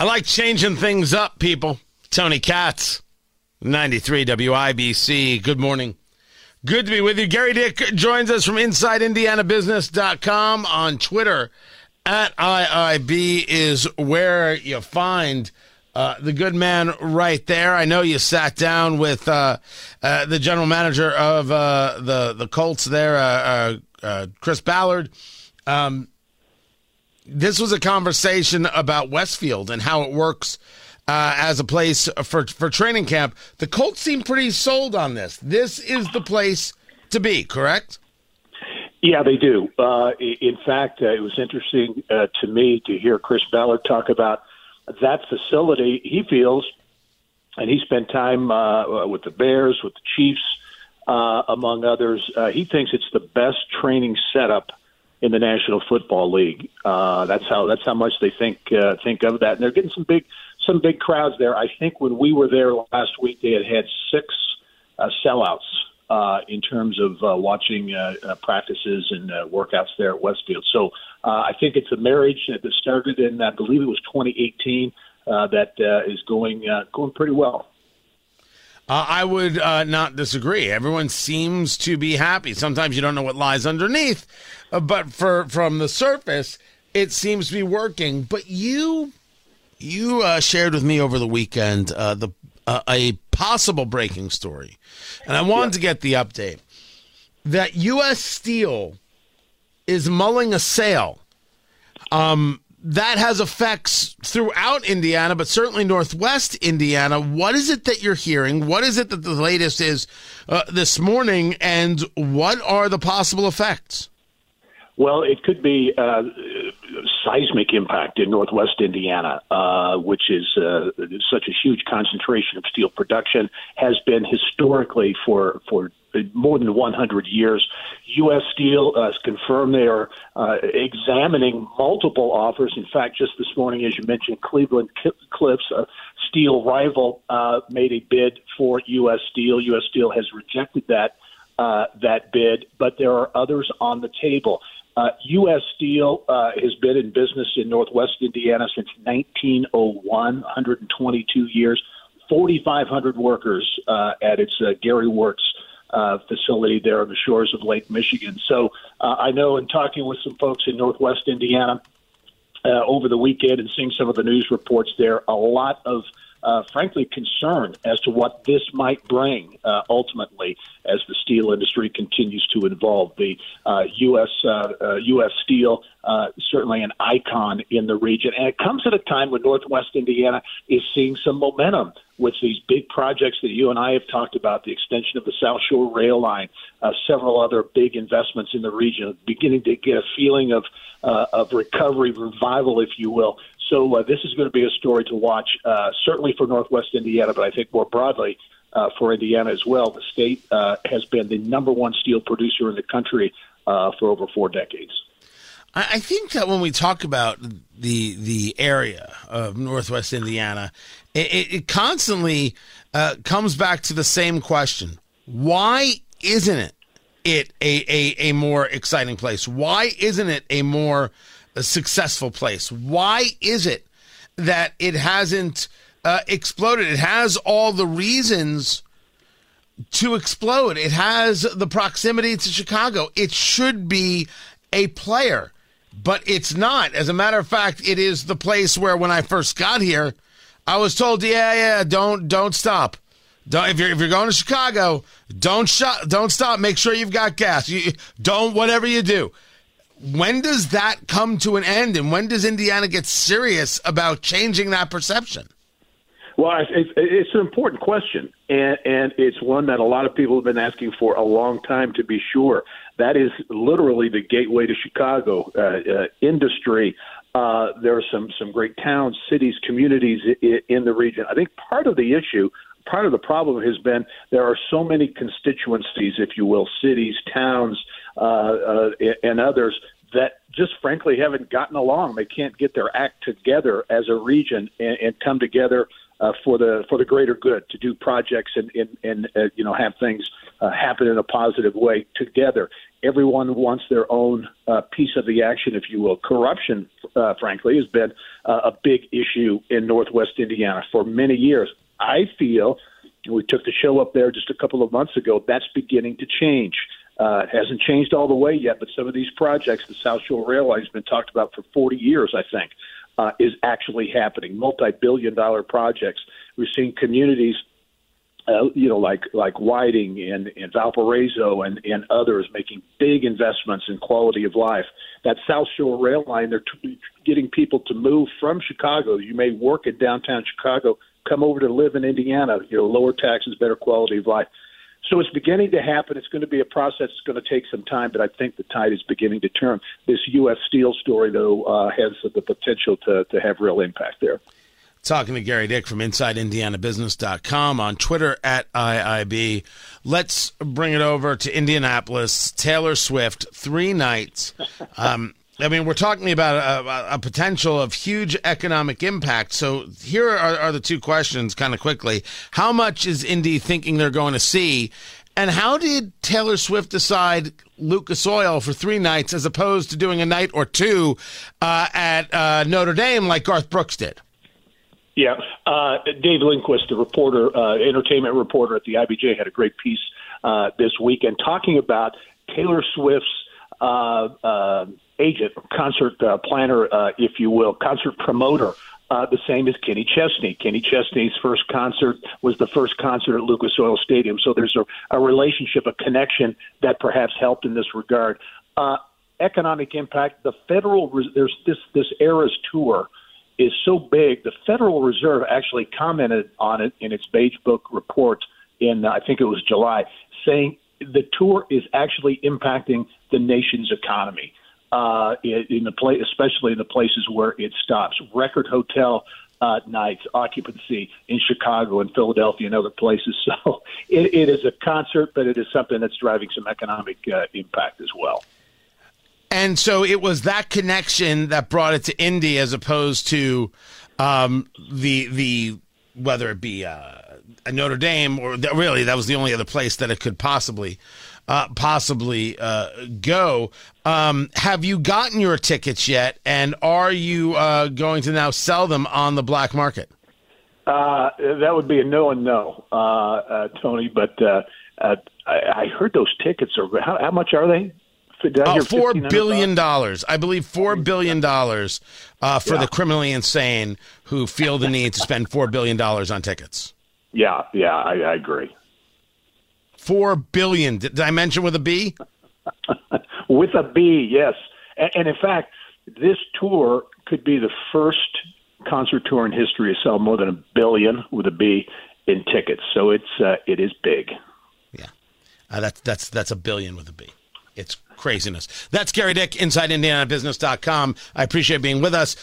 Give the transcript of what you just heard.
I like changing things up, people. Tony Katz, 93 WIBC. Good morning. Good to be with you. Gerry Dick joins us from InsideIndianaBusiness.com on Twitter at IIB is where you find uh, the good man right there. I know you sat down with uh, uh, the general manager of uh, the the Colts there, uh, uh, Chris Ballard. Um, this was a conversation about Westfield and how it works as a place for for training camp. The Colts seem pretty sold on this. This is the place to be. Correct? Yeah, they do. Uh, in fact, uh, it was interesting uh, to me to hear Chris Ballard talk about that facility. He feels, and he spent time uh, with the Bears, with the Chiefs, uh, among others. Uh, he thinks it's the best training setup in the National Football League. Uh, that's how that's how much they think uh, think of that, and they're getting some big some big crowds there. I think when we were there last week, they had had six uh, sellouts uh, in terms of uh, watching uh, uh, practices and uh, workouts there at Westfield. So uh, I think it's a marriage that started in, I believe it was 2018, uh, that uh, is going uh, going pretty well. Uh, I would uh, not disagree. Everyone seems to be happy. Sometimes you don't know what lies underneath, uh, but for from the surface, it seems to be working. But you, you uh, shared with me over the weekend uh, the uh, a possible breaking story, and I wanted to get the update that U.S. Steel is mulling a sale. Um, that has effects throughout Indiana, but certainly Northwest Indiana. What is it that you're hearing? What is it that the latest is uh, this morning, and what are the possible effects? Well, it could be uh, seismic impact in northwest Indiana, uh, which is uh, such a huge concentration of steel production, has been historically for for more than 100 years. U.S. Steel uh, has confirmed they are uh, examining multiple offers. In fact, just this morning, as you mentioned, Cleveland Cliffs, a steel rival, uh, made a bid for U.S. Steel. U.S. Steel has rejected that uh, that bid, but there are others on the table. Uh, U.S. Steel uh, has been in business in Northwest Indiana since 1901, 122 years, 4,500 workers uh, at its uh, Gary Works uh, facility there on the shores of Lake Michigan. So uh, I know in talking with some folks in Northwest Indiana uh, over the weekend and seeing some of the news reports there, a lot of uh, frankly concerned as to what this might bring uh, ultimately as the steel industry continues to evolve. The uh, U.S. Uh, U.S. Uh, steel uh, certainly an icon in the region, and it comes at a time when Northwest Indiana is seeing some momentum with these big projects that you and I have talked about, the extension of the South Shore Rail Line, uh, several other big investments in the region, beginning to get a feeling of uh, of recovery, revival, if you will. So uh, this is going to be a story to watch, uh, certainly for Northwest Indiana, but I think more broadly uh, for Indiana as well. The state uh, has been the number one steel producer in the country uh, for over four decades. I think that when we talk about the the area of Northwest Indiana, it, it constantly uh, comes back to the same question: Why isn't it it a, a, a more exciting place? Why isn't it a more a successful place? Why is it that it hasn't uh, exploded? It has all the reasons to explode. It has the proximity to Chicago. It should be a player, but it's not. As a matter of fact, it is the place where when I first got here, I was told, "Yeah, yeah, don't don't stop." Don't, if you're if you're going to Chicago, don't shut, don't stop. Make sure you've got gas. You don't whatever you do when does that come to an end and when does Indiana get serious about changing that perception? Well, it's, it's an important question, and, and it's one that a lot of people have been asking for a long time, to be sure. That is literally the gateway to Chicago uh, uh, industry, Uh, there are some some great towns, cities, communities in, the region. I think part of the issue, part of the problem has been there are so many constituencies, if you will, cities, towns, and others that just frankly haven't gotten along. They can't get their act together as a region and, and come together uh, for the for the greater good to do projects and and, and uh, you know have things uh, happen in a positive way together. Everyone wants their own uh, piece of the action, if you will. Corruption, uh, frankly, has been uh, a big issue in Northwest Indiana for many years. I feel we took the show up there just a couple of months ago. That's beginning to change. Uh, it hasn't changed all the way yet, but some of these projects, the South Shore Railway has been talked about for 40 years, I think, uh, is actually happening. Multi-billion dollar projects. We're seeing communities uh, you know, like like Whiting and, and Valparaiso and, and others making big investments in quality of life. That South Shore Rail Line, they're t- getting people to move from Chicago. You may work in downtown Chicago, come over to live in Indiana. You know, lower taxes, better quality of life. So it's beginning to happen. It's going to be a process. It's going to take some time, but I think the tide is beginning to turn. This U.S. Steel story, though, uh, has the potential to, to have real impact there. Talking to Gerry Dick from InsideIndianaBusiness.com on Twitter at IIB. Let's bring it over to Indianapolis. Taylor Swift, three nights. Um, I mean, we're talking about a, a, potential of huge economic impact. So here are, are the two questions, kind of quickly. How much is Indy thinking they're going to see? And how did Taylor Swift decide Lucas Oil for three nights as opposed to doing a night or two uh, at uh, Notre Dame like Garth Brooks did? Yeah, uh, Dave Lindquist, the reporter, uh, entertainment reporter at the IBJ, had a great piece uh, this weekend talking about Taylor Swift's uh, uh, agent, concert uh, planner, uh, if you will, concert promoter. Uh, the same as Kenny Chesney. Kenny Chesney's first concert was the first concert at Lucas Oil Stadium. So there's a, a relationship, a connection that perhaps helped in this regard. Uh, economic impact. The federal there's this this Eras tour is so big. The Federal Reserve actually commented on it in its Beige Book report in I think it was July, saying the tour is actually impacting the nation's economy uh, in the place, especially in the places where it stops. Record hotel uh, nights, occupancy in Chicago and Philadelphia and other places. So it, it is a concert, but it is something that's driving some economic uh, impact as well. And so it was that connection that brought it to Indy, as opposed to um, the the whether it be uh, Notre Dame or really that was the only other place that it could possibly uh, possibly uh, go. Um, have you gotten your tickets yet? And are you uh, going to now sell them on the black market? Uh, that would be a no and no, uh, Tony. But I, I, heard those tickets are how, how much are they? Oh, four billion dollars. I believe four billion dollars uh, for yeah. the criminally insane who feel the need to spend four billion dollars on tickets. Yeah, yeah, I, I agree. Four billion. Did I mention with a B? with a B, yes. And, and in fact, this tour could be the first concert tour in history to sell more than a billion with a B in tickets. So it's uh, it is big. Yeah, uh, that's that's that's a billion with a B. It's craziness. That's Gerry Dick, InsideIndianaBusiness.com. I appreciate being with us.